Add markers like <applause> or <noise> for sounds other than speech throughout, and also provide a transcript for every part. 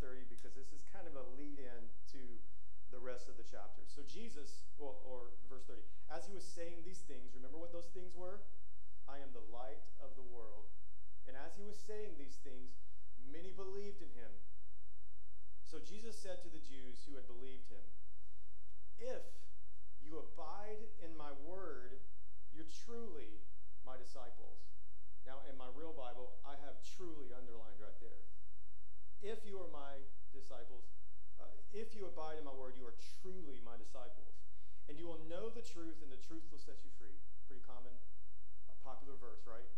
30 because this is kind of a lead in to the rest of the chapter. So, Jesus, or, or verse 30, as he was saying these things, remember what those things were? I am the light of the world. And as he was saying these things, many believed in him. So Jesus said to the Jews who had believed him, If you abide in my word, you're truly my disciples. Now, in my real Bible, I have truly underlined right there. If you are my disciples, uh, if you abide in my word, you are truly my disciples. And you will know the truth, and the truth will set you free. Pretty common, a popular verse, right?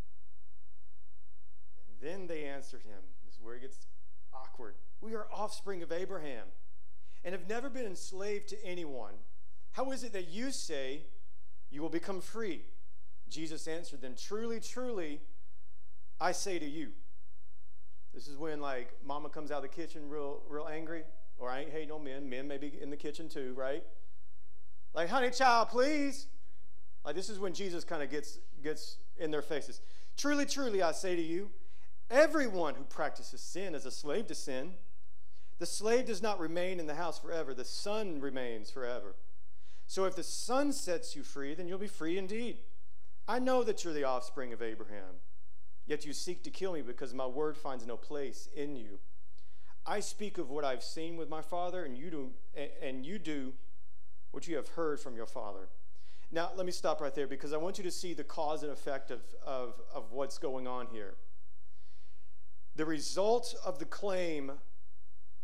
And then they answered him. This is where it gets awkward. We are offspring of Abraham and have never been enslaved to anyone. How is it that you say you will become free? Jesus answered them, Truly, truly, I say to you. This is when like mama comes out of the kitchen real real angry. Or I ain't hating on men. Men may be in the kitchen too, right? Like, honey, child, please. Like this is when Jesus kind of gets gets in their faces. Truly, truly, I say to you, everyone who practices sin is a slave to sin. The slave does not remain in the house forever, the son remains forever. So if the son sets you free, then you'll be free indeed. I know that you're the offspring of Abraham, yet you seek to kill me because my word finds no place in you. I speak of what I've seen with my father, and you do, and you do what you have heard from your father. Now, let me stop right there because I want you to see the cause and effect of, of, of what's going on here. The result of the claim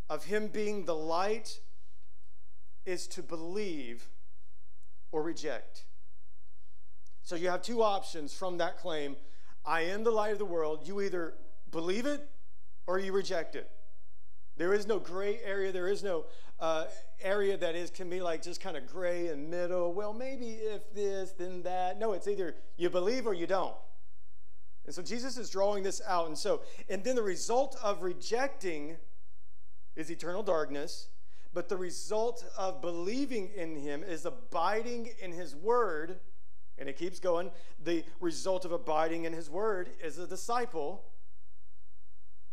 of him being the light is to believe or reject. So you have two options from that claim I am the light of the world. You either believe it or you reject it. There is no gray area. There is no uh, area that is can be like just kind of gray and middle. Well, maybe if this, then that. No, it's either you believe or you don't. And so Jesus is drawing this out. And so, and then the result of rejecting is eternal darkness. But the result of believing in him is abiding in his word. And it keeps going. The result of abiding in his word is a disciple.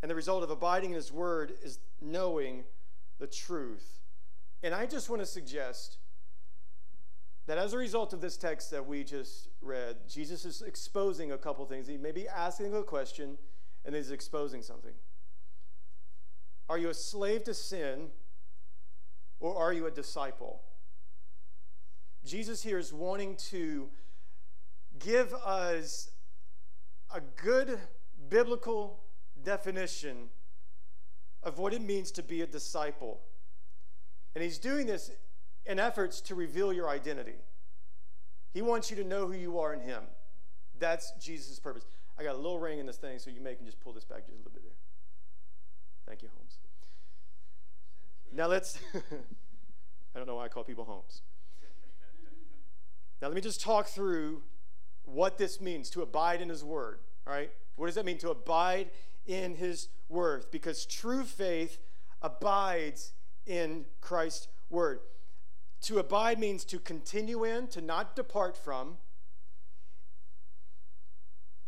And the result of abiding in his word is knowing the truth. And I just want to suggest that as a result of this text that we just read, Jesus is exposing a couple things. He may be asking a question and he's exposing something. Are you a slave to sin or are you a disciple? Jesus here is wanting to give us a good biblical definition of what it means to be a disciple. And he's doing this in efforts to reveal your identity. He wants you to know who you are in him. That's Jesus' purpose. I got a little ring in this thing, so you may can just pull this back just a little bit there. Thank you, Holmes. Now let's, <laughs> I don't know why I call people Holmes. Now let me just talk through what this means to abide in his word. right? What does that mean to abide in his word? Because true faith abides in Christ's word. To abide means to continue in, to not depart from.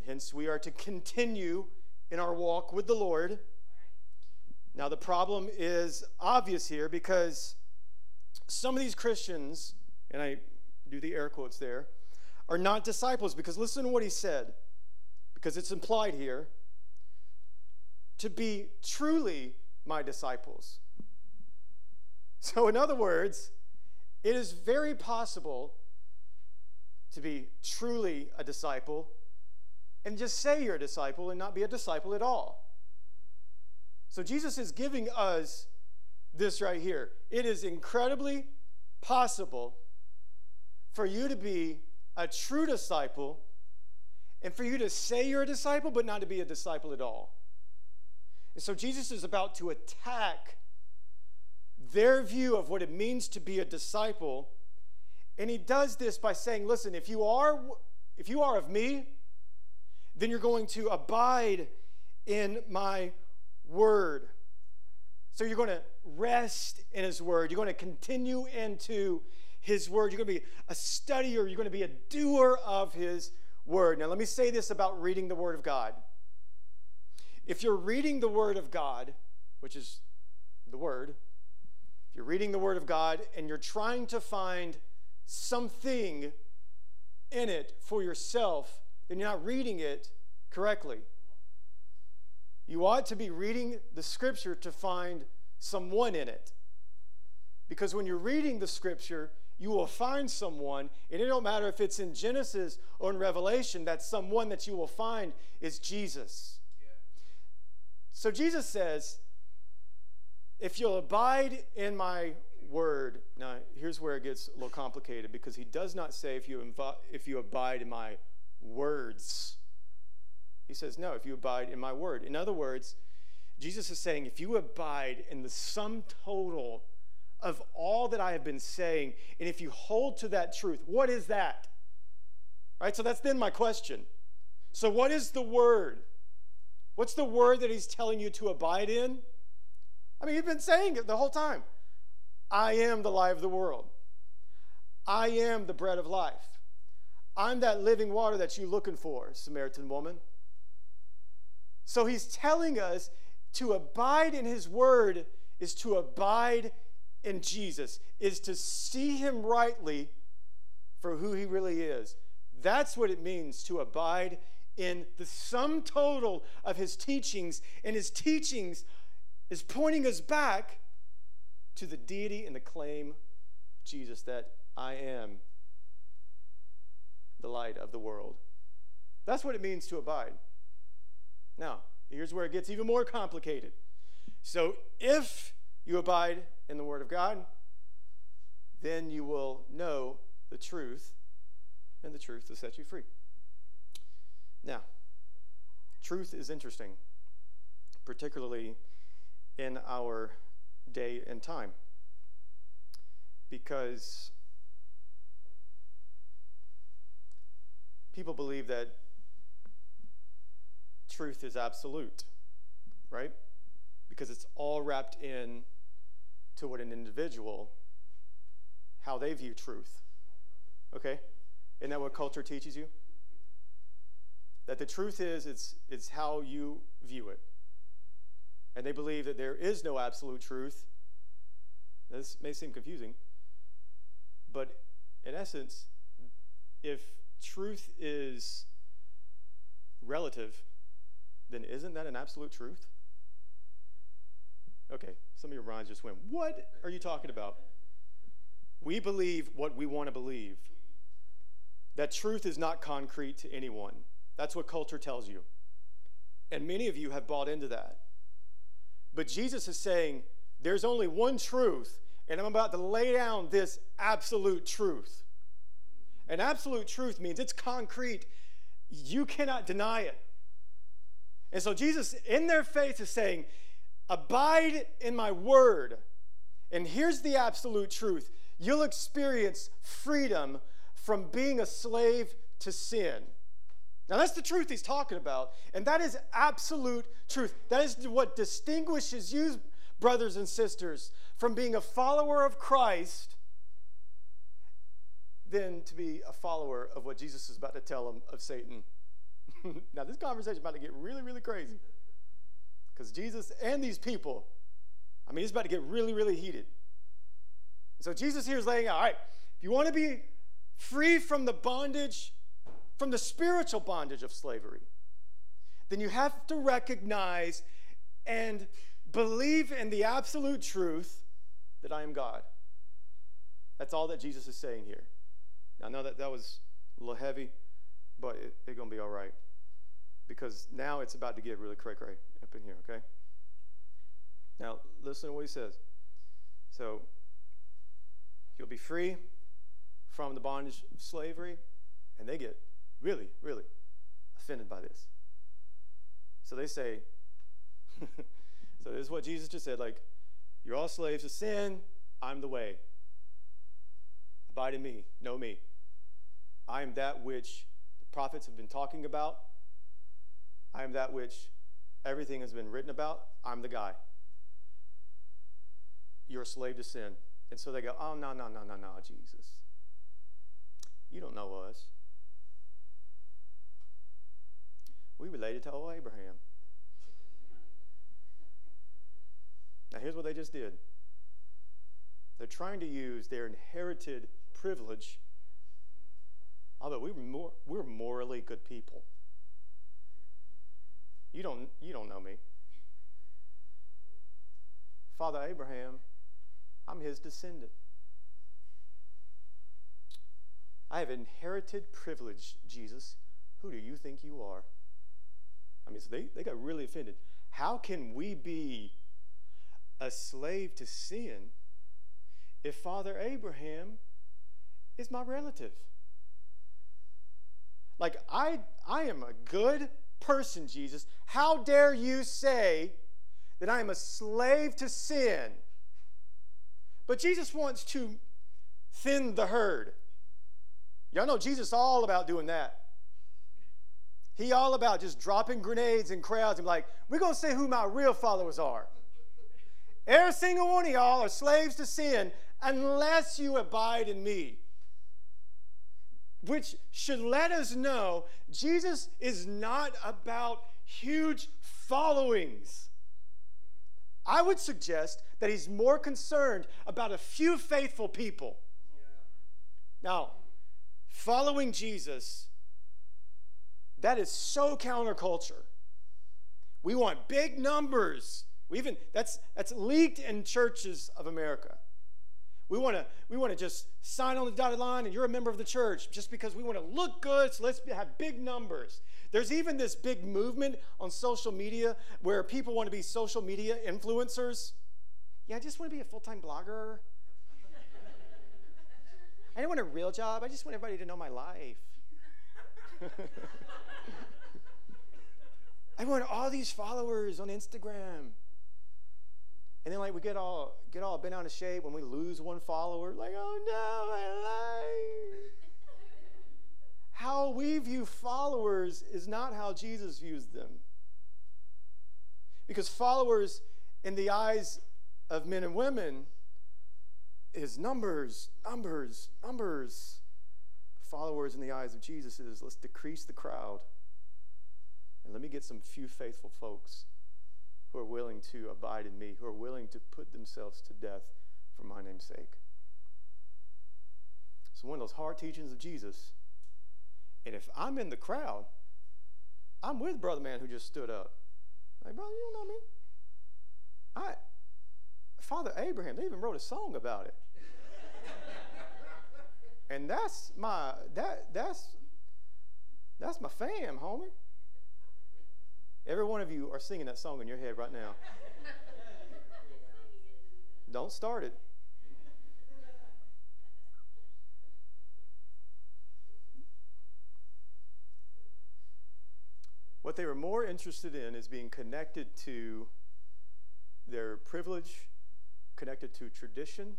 Hence, we are to continue in our walk with the Lord. Now, the problem is obvious here because some of these Christians, and I do the air quotes there, are not disciples because listen to what he said, because it's implied here to be truly my disciples. So, in other words, it is very possible to be truly a disciple and just say you're a disciple and not be a disciple at all. So, Jesus is giving us this right here. It is incredibly possible for you to be a true disciple and for you to say you're a disciple, but not to be a disciple at all. And so Jesus is about to attack their view of what it means to be a disciple. And he does this by saying, listen, if you are if you are of me, then you're going to abide in my word. So you're going to rest in his word. You're going to continue into his word. You're going to be a studier. You're going to be a doer of his word. Now, let me say this about reading the word of God. If you're reading the word of God, which is the Word, if you're reading the Word of God and you're trying to find something in it for yourself, then you're not reading it correctly. You ought to be reading the Scripture to find someone in it. Because when you're reading the Scripture, you will find someone, and it don't matter if it's in Genesis or in Revelation, that someone that you will find is Jesus. Yeah. So Jesus says, if you'll abide in my word. Now, here's where it gets a little complicated because he does not say if you, invi- if you abide in my words. He says, no, if you abide in my word. In other words, Jesus is saying, if you abide in the sum total of all that I have been saying, and if you hold to that truth, what is that? Right? So that's then my question. So, what is the word? What's the word that he's telling you to abide in? I mean, he's been saying it the whole time. I am the light of the world. I am the bread of life. I'm that living water that you're looking for, Samaritan woman. So he's telling us to abide in his word is to abide in Jesus, is to see him rightly for who he really is. That's what it means to abide in the sum total of his teachings. And his teachings is pointing us back to the deity and the claim Jesus that I am the light of the world. That's what it means to abide. Now, here's where it gets even more complicated. So, if you abide in the Word of God, then you will know the truth, and the truth will set you free. Now, truth is interesting, particularly in our day and time. Because people believe that truth is absolute, right? Because it's all wrapped in to what an individual, how they view truth. Okay? Isn't that what culture teaches you? That the truth is, it's, it's how you view it and they believe that there is no absolute truth. This may seem confusing, but in essence, if truth is relative, then isn't that an absolute truth? Okay, some of your minds just went, What are you talking about? We believe what we want to believe. That truth is not concrete to anyone. That's what culture tells you. And many of you have bought into that. But Jesus is saying, there's only one truth, and I'm about to lay down this absolute truth. And absolute truth means it's concrete. You cannot deny it. And so Jesus, in their face, is saying, Abide in my word. And here's the absolute truth you'll experience freedom from being a slave to sin. Now, that's the truth he's talking about, and that is absolute truth. That is what distinguishes you, brothers and sisters, from being a follower of Christ than to be a follower of what Jesus is about to tell him of Satan. <laughs> now, this conversation is about to get really, really crazy because Jesus and these people, I mean, it's about to get really, really heated. So, Jesus here is laying out all right, if you want to be free from the bondage from the spiritual bondage of slavery, then you have to recognize and believe in the absolute truth that I am God. That's all that Jesus is saying here. I know that that was a little heavy, but it, it's going to be all right. Because now it's about to get really cray cray up in here, okay? Now, listen to what he says. So, you'll be free from the bondage of slavery, and they get really, really offended by this. So they say, <laughs> so this is what Jesus just said like, you're all slaves of sin, I'm the way. Abide in me, know me. I am that which the prophets have been talking about. I am that which everything has been written about. I'm the guy. You're a slave to sin. And so they go, oh, no, no, no, no, no, Jesus. You don't know us. We related to old Abraham. Now, here's what they just did they're trying to use their inherited privilege, although we we're, more, we're morally good people. You don't, you don't know me. Father Abraham, I'm his descendant. I have inherited privilege, Jesus. Who do you think you are? I mean, so they, they got really offended. How can we be a slave to sin if Father Abraham is my relative? Like, I, I am a good person, Jesus. How dare you say that I am a slave to sin? But Jesus wants to thin the herd. Y'all know Jesus all about doing that. He all about just dropping grenades in crowds and like, we're to say who my real followers are. Every single one of y'all are slaves to sin unless you abide in me. Which should let us know Jesus is not about huge followings. I would suggest that he's more concerned about a few faithful people. Now, following Jesus, that is so counterculture. We want big numbers. We even that's that's leaked in churches of America. We want to we want to just sign on the dotted line and you're a member of the church just because we want to look good. So let's have big numbers. There's even this big movement on social media where people want to be social media influencers. Yeah, I just want to be a full-time blogger. <laughs> I don't want a real job. I just want everybody to know my life. <laughs> I want all these followers on Instagram. And then like we get all get all bent out of shape when we lose one follower, like, oh no, my life. how we view followers is not how Jesus views them. Because followers in the eyes of men and women is numbers, numbers, numbers. Followers in the eyes of Jesus is let's decrease the crowd and let me get some few faithful folks who are willing to abide in me, who are willing to put themselves to death for my name's sake. So, one of those hard teachings of Jesus. And if I'm in the crowd, I'm with Brother Man who just stood up. Like, brother, you don't know me. I, Father Abraham, they even wrote a song about it. <laughs> and that's my that that's that's my fam, homie. Every one of you are singing that song in your head right now. <laughs> Don't start it. What they were more interested in is being connected to their privilege, connected to tradition.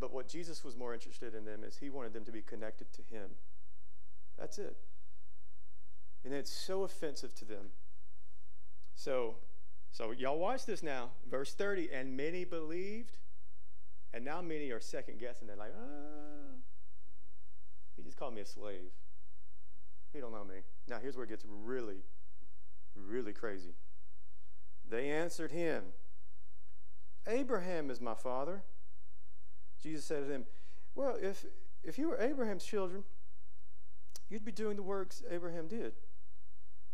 But what Jesus was more interested in them is he wanted them to be connected to him. That's it. And it's so offensive to them. So, so y'all watch this now. Verse 30, and many believed, and now many are second guessing. They're like, ah, he just called me a slave. He don't know me. Now here's where it gets really, really crazy. They answered him, Abraham is my father. Jesus said to them, Well, if if you were Abraham's children, you'd be doing the works Abraham did.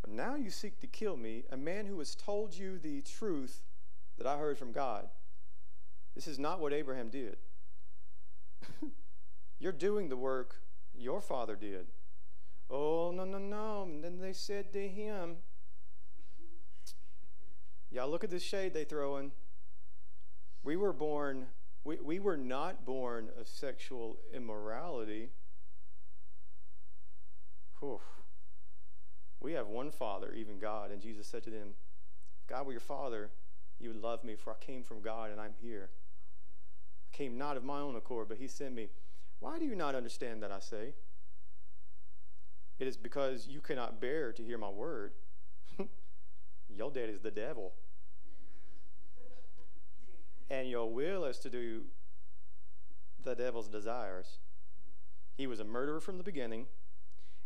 But now you seek to kill me, a man who has told you the truth that I heard from God. This is not what Abraham did. <laughs> You're doing the work your father did. Oh, no, no, no. And then they said to him, Y'all look at the shade they throw in. We were born, we, we were not born of sexual immorality. Whew. We have one Father, even God. And Jesus said to them, If God were your Father, you would love me, for I came from God and I'm here. I came not of my own accord, but He sent me. Why do you not understand that I say? It is because you cannot bear to hear my word. <laughs> your dad is the devil. and your will is to do the devil's desires. He was a murderer from the beginning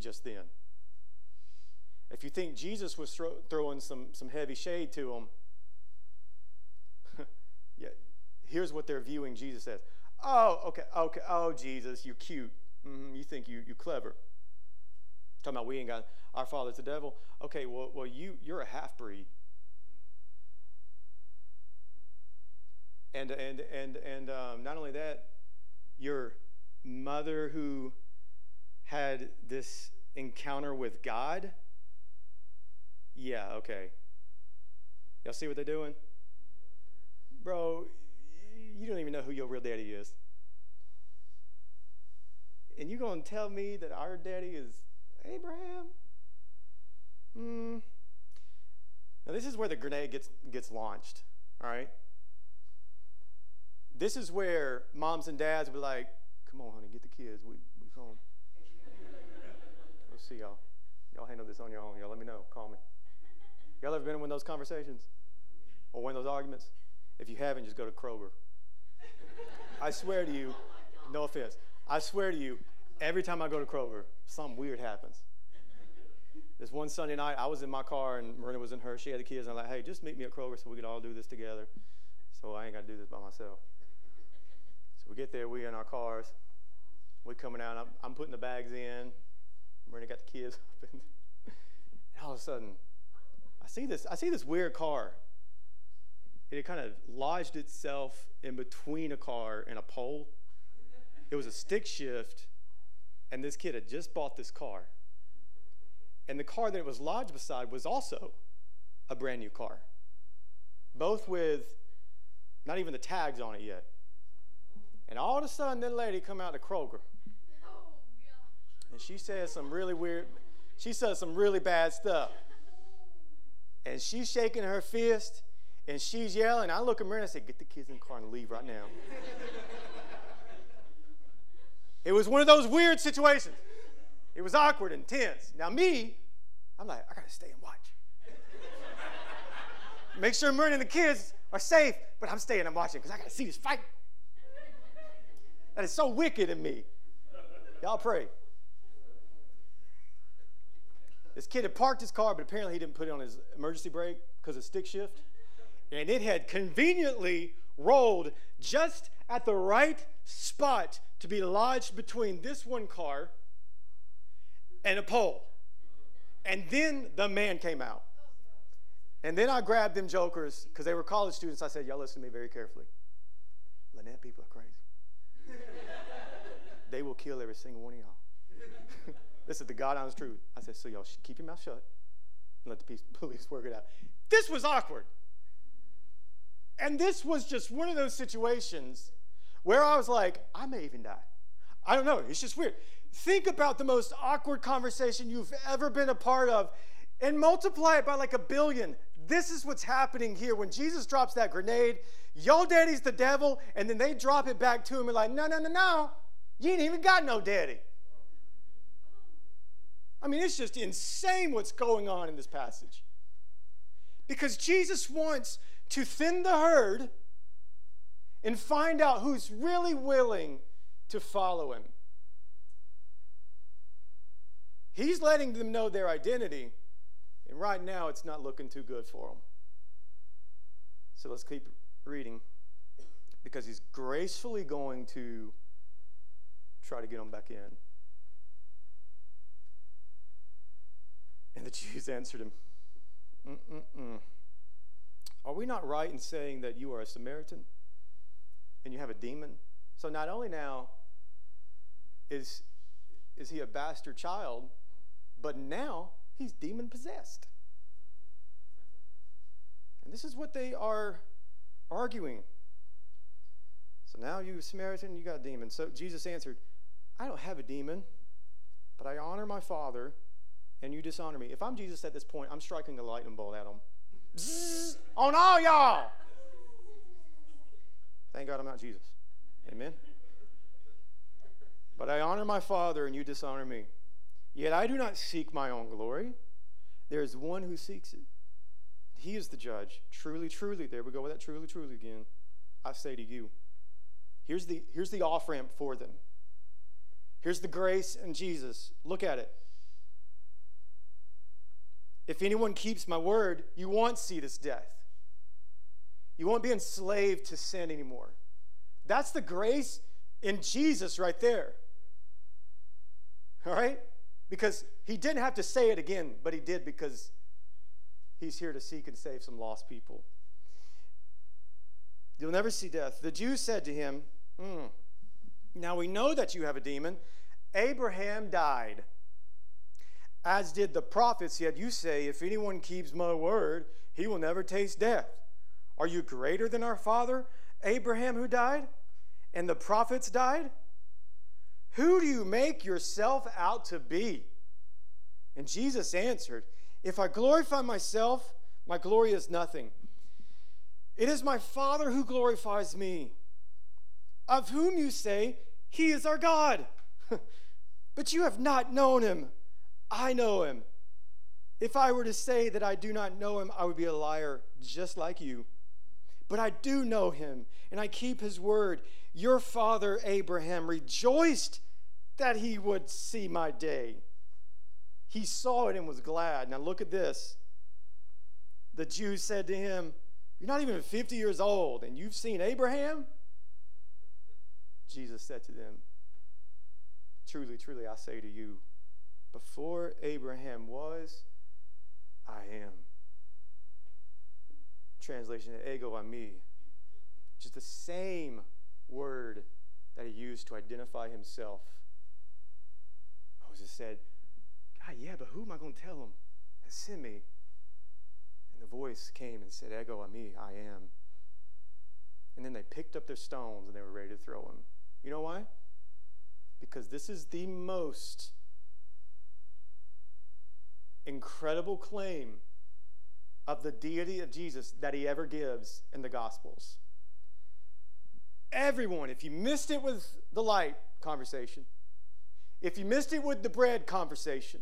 just then. If you think Jesus was throw, throwing some, some heavy shade to them, <laughs> yeah, here's what they're viewing Jesus as. Oh, okay, okay. Oh, Jesus, you're cute. Mm-hmm, you think you you clever. Talking about we ain't got our father's the devil. Okay, well, well, you you're a half breed. And and and and um, not only that, your mother who had this encounter with God yeah, okay. Y'all see what they're doing? Bro, you don't even know who your real daddy is. And you're going to tell me that our daddy is Abraham? Hmm. Now, this is where the grenade gets, gets launched, all right? This is where moms and dads be like, come on, honey, get the kids. We, see y'all. Y'all handle this on your own. Y'all let me know. Call me. Y'all ever been in one of those conversations? Or one of those arguments? If you haven't, just go to Kroger. I swear to you, no offense, I swear to you, every time I go to Kroger, something weird happens. This one Sunday night, I was in my car and Marina was in her. She had the kids, and I'm like, hey, just meet me at Kroger so we could all do this together. So I ain't got to do this by myself. So we get there, we in our cars. We coming out, I'm, I'm putting the bags in. Marina got the kids <laughs> up, and, and all of a sudden, I see this, I see this weird car. It kind of lodged itself in between a car and a pole. It was a stick shift, and this kid had just bought this car. And the car that it was lodged beside was also a brand new car, both with not even the tags on it yet. And all of a sudden, that lady come out to Kroger, and she says some really weird, she says some really bad stuff and she's shaking her fist and she's yelling. I look at her and I say, Get the kids in the car and leave right now. it was one of those weird situations. It was awkward and tense. Now, me, I'm like, I gotta stay and watch. Make sure Myrna and the kids are safe, but I'm staying and watching because I gotta see this fight. That is so wicked in me. Y'all pray. This kid had parked his car, but apparently he didn't put it on his emergency brake because of stick shift. And it had conveniently rolled just at the right spot to be lodged between this one car and a pole. And then the man came out. And then I grabbed them jokers because they were college students. I said, Y'all listen to me very carefully. Lynette people are crazy. <laughs> they will kill every single one of y'all. This is the God honest truth. I said, so y'all keep your mouth shut and let the <laughs> police work it out. This was awkward. And this was just one of those situations where I was like, I may even die. I don't know. It's just weird. Think about the most awkward conversation you've ever been a part of and multiply it by like a billion. This is what's happening here. When Jesus drops that grenade, yo daddy's the devil, and then they drop it back to him and like, no, no, no, no. You ain't even got no daddy. I mean, it's just insane what's going on in this passage. Because Jesus wants to thin the herd and find out who's really willing to follow him. He's letting them know their identity, and right now it's not looking too good for them. So let's keep reading because he's gracefully going to try to get them back in. And the Jews <laughs> answered him, Mm-mm-mm. Are we not right in saying that you are a Samaritan and you have a demon? So not only now is, is he a bastard child, but now he's demon possessed. And this is what they are arguing. So now you Samaritan, you got a demon. So Jesus answered, I don't have a demon, but I honor my Father and you dishonor me. If I'm Jesus at this point, I'm striking a lightning bolt at. Bzzz, on all y'all. Thank God I'm not Jesus. Amen. But I honor my Father, and you dishonor me. Yet I do not seek my own glory. There is one who seeks it. He is the judge. Truly, truly, there we go with that truly, truly again. I say to you. Here's the, here's the off ramp for them. Here's the grace in Jesus. Look at it. If anyone keeps my word, you won't see this death. You won't be enslaved to sin anymore. That's the grace in Jesus right there. All right? Because he didn't have to say it again, but he did because he's here to seek and save some lost people. You'll never see death. The Jews said to him, mm, Now we know that you have a demon. Abraham died, as did the prophets, yet you say, If anyone keeps my word, he will never taste death. Are you greater than our father, Abraham, who died? And the prophets died? Who do you make yourself out to be? And Jesus answered, If I glorify myself, my glory is nothing. It is my Father who glorifies me, of whom you say, He is our God. <laughs> but you have not known him. I know him. If I were to say that I do not know him, I would be a liar just like you. But I do know him, and I keep his word. Your father Abraham rejoiced that he would see my day. He saw it and was glad. Now look at this. The Jews said to him, You're not even 50 years old, and you've seen Abraham? Jesus said to them, Truly, truly, I say to you, before Abraham was, I am. Translation, ego eimi. Just the same word that he used to identify himself. Moses said, God, yeah, but who am I going to tell him that sent me? And the voice came and said, Ego eimi, I am. And then they picked up their stones and they were ready to throw him. You know why? Because this is the most incredible claim of the deity of Jesus that he ever gives in the Gospels. Everyone, if you missed it with the light conversation, if you missed it with the bread conversation,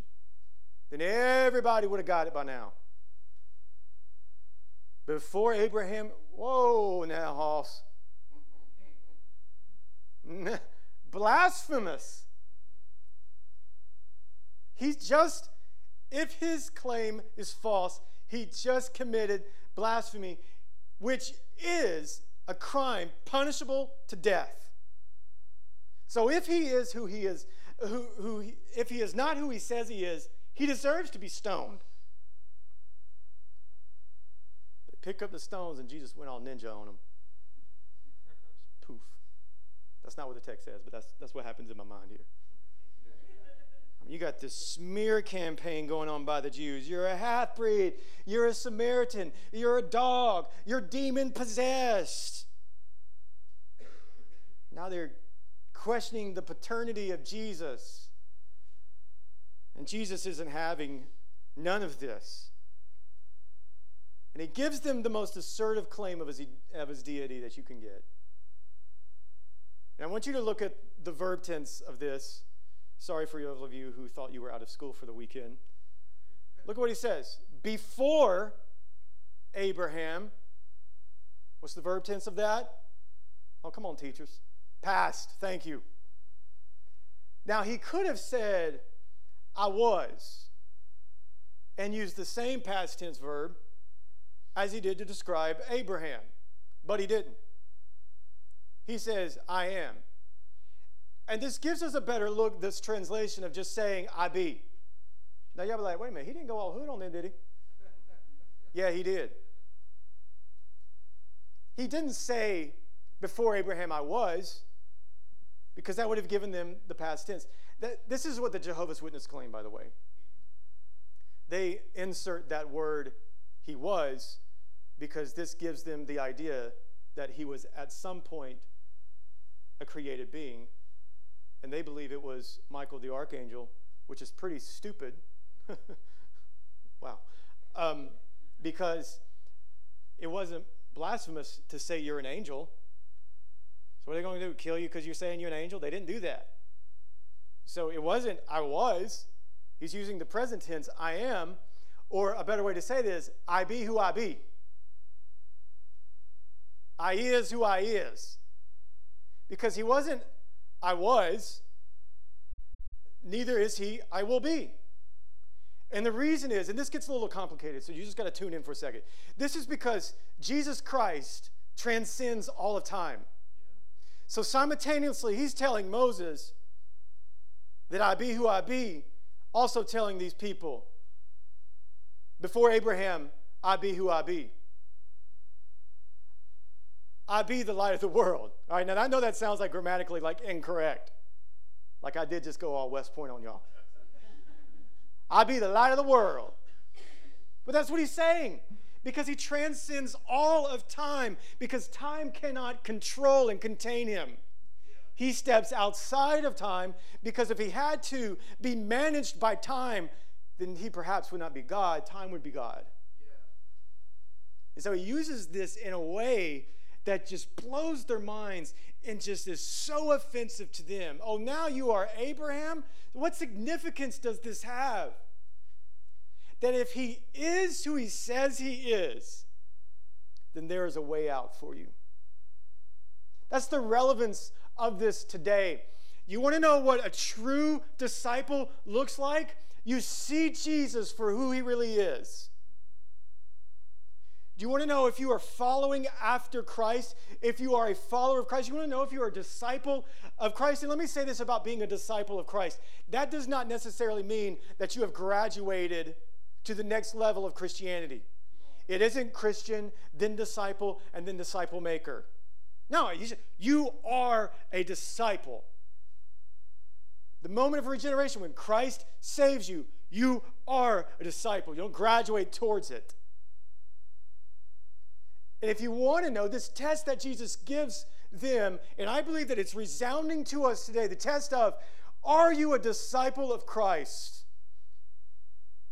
then everybody would have got it by now. Before Abraham, whoa, now, Hoss. <laughs> Blasphemous. He's just, if his claim is false, he just committed blasphemy, which is a crime punishable to death. So if he is who he is, who, who if he is not who he says he is, he deserves to be stoned. They pick up the stones and Jesus went all ninja on them. Poof. That's not what the text says, but that's, that's what happens in my mind here. You got this smear campaign going on by the Jews. You're a half breed. You're a Samaritan. You're a dog. You're demon possessed. Now they're questioning the paternity of Jesus. And Jesus isn't having none of this. And he gives them the most assertive claim of his, of his deity that you can get. And I want you to look at the verb tense of this. Sorry for those of you who thought you were out of school for the weekend. Look at what he says. Before Abraham, what's the verb tense of that? Oh, come on, teachers. Past, thank you. Now, he could have said, I was, and used the same past tense verb as he did to describe Abraham, but he didn't. He says, I am. And this gives us a better look, this translation of just saying, I be. Now, y'all be like, wait a minute, he didn't go all hood on them, did he? <laughs> yeah, he did. He didn't say, before Abraham I was, because that would have given them the past tense. That, this is what the Jehovah's Witness claim, by the way. They insert that word, he was, because this gives them the idea that he was at some point a created being, and they believe it was Michael the archangel, which is pretty stupid <laughs> wow. Um, because it wasn't blasphemous to say you're an angel. So, what are they going to do? Kill you because you're saying you're an angel? They didn't do that. So, it wasn't, I was. He's using the present tense, I am. Or a better way to say this, I be who I be. I is who I is. Because he wasn't, I was, neither is he, I will be. And the reason is, and this gets a little complicated, so you just got to tune in for a second. This is because Jesus Christ transcends all of time. So simultaneously, he's telling Moses that I be who I be, also telling these people, before Abraham, I be who I be. I be the light of the world. All right, now I know that sounds like grammatically like incorrect. Like I did just go all West Point on y'all. I be the light of the world. But that's what he's saying because he transcends all of time because time cannot control and contain him. He steps outside of time because if he had to be managed by time, then he perhaps would not be God. Time would be God. And so he uses this in a way that just blows their minds and just is so offensive to them. Oh, now you are Abraham? What significance does this have? That if he is who he says he is, then there is a way out for you. That's the relevance of this today. You want to know what a true disciple looks like? You see Jesus for who he really is. Do you want to know if you are following after Christ? If you are a follower of Christ? You want to know if you are a disciple of Christ? And let me say this about being a disciple of Christ. That does not necessarily mean that you have graduated to the next level of Christianity. It isn't Christian, then disciple, and then disciple maker. No, you are a disciple. The moment of regeneration, when Christ saves you, you are a disciple. You don't graduate towards it. And if you want to know this test that Jesus gives them, and I believe that it's resounding to us today the test of, are you a disciple of Christ?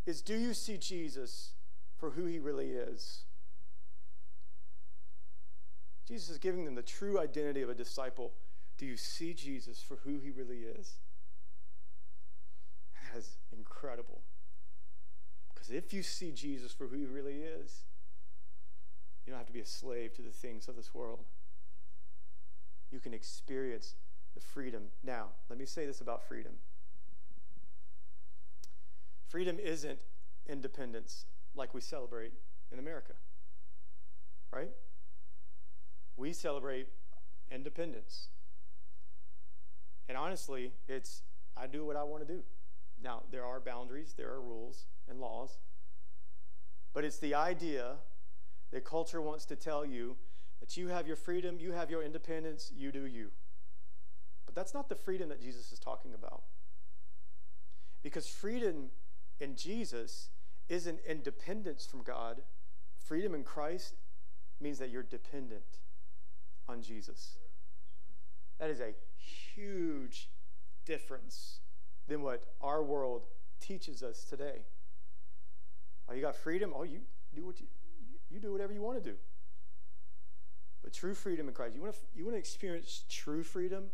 Is do you see Jesus for who he really is? Jesus is giving them the true identity of a disciple. Do you see Jesus for who he really is? That is incredible. Because if you see Jesus for who he really is, you don't have to be a slave to the things of this world. You can experience the freedom. Now, let me say this about freedom freedom isn't independence like we celebrate in America, right? We celebrate independence. And honestly, it's I do what I want to do. Now, there are boundaries, there are rules and laws, but it's the idea that culture wants to tell you that you have your freedom, you have your independence, you do you. But that's not the freedom that Jesus is talking about. Because freedom in Jesus isn't independence from God. Freedom in Christ means that you're dependent on Jesus. That is a huge difference than what our world teaches us today. Oh, you got freedom? Oh, you do what you you do whatever you want to do. But true freedom in Christ, you want to, you want to experience true freedom?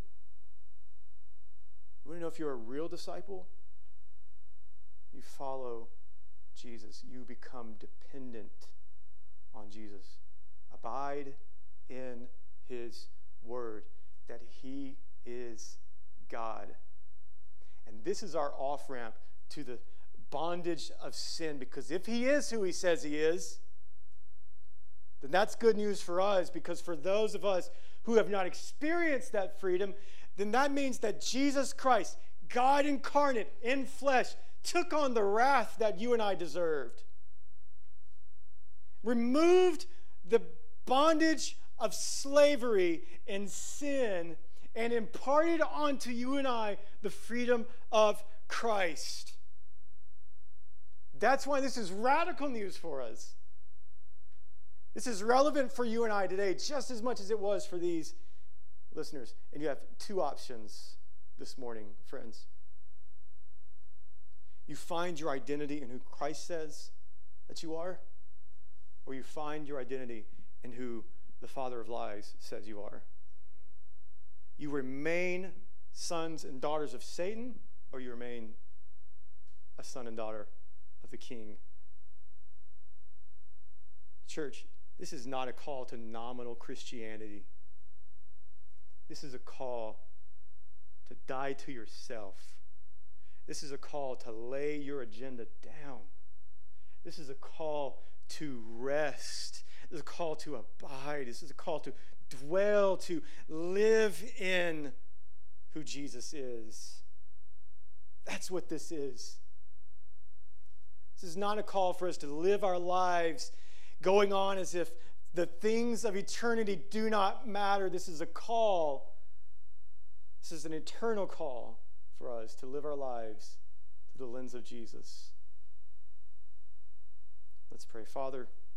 You want to know if you're a real disciple? You follow Jesus. You become dependent on Jesus. Abide in his word that he is God. And this is our off ramp to the bondage of sin because if he is who he says he is, then that's good news for us because for those of us who have not experienced that freedom, then that means that Jesus Christ, God incarnate in flesh, took on the wrath that you and I deserved, removed the bondage of slavery and sin, and imparted onto you and I the freedom of Christ. That's why this is radical news for us. This is relevant for you and I today just as much as it was for these listeners. And you have two options this morning, friends. you find your identity in who Christ says that you are, or you find your identity in who the father of lies says you are. You remain sons and daughters of Satan, or you remain a son and daughter of the King. Church, this is not a call to nominal Christianity. This is a call to die to yourself. This is a call to lay your agenda down. This is a call to rest. This is a call to abide. This is a call to dwell, to live in who Jesus is. That's what this is. This is not a call for us to live our lives going on as if the things of eternity do not matter. This is a call. This is an eternal call for us to live our lives through the lens of Jesus. Let's pray. Father,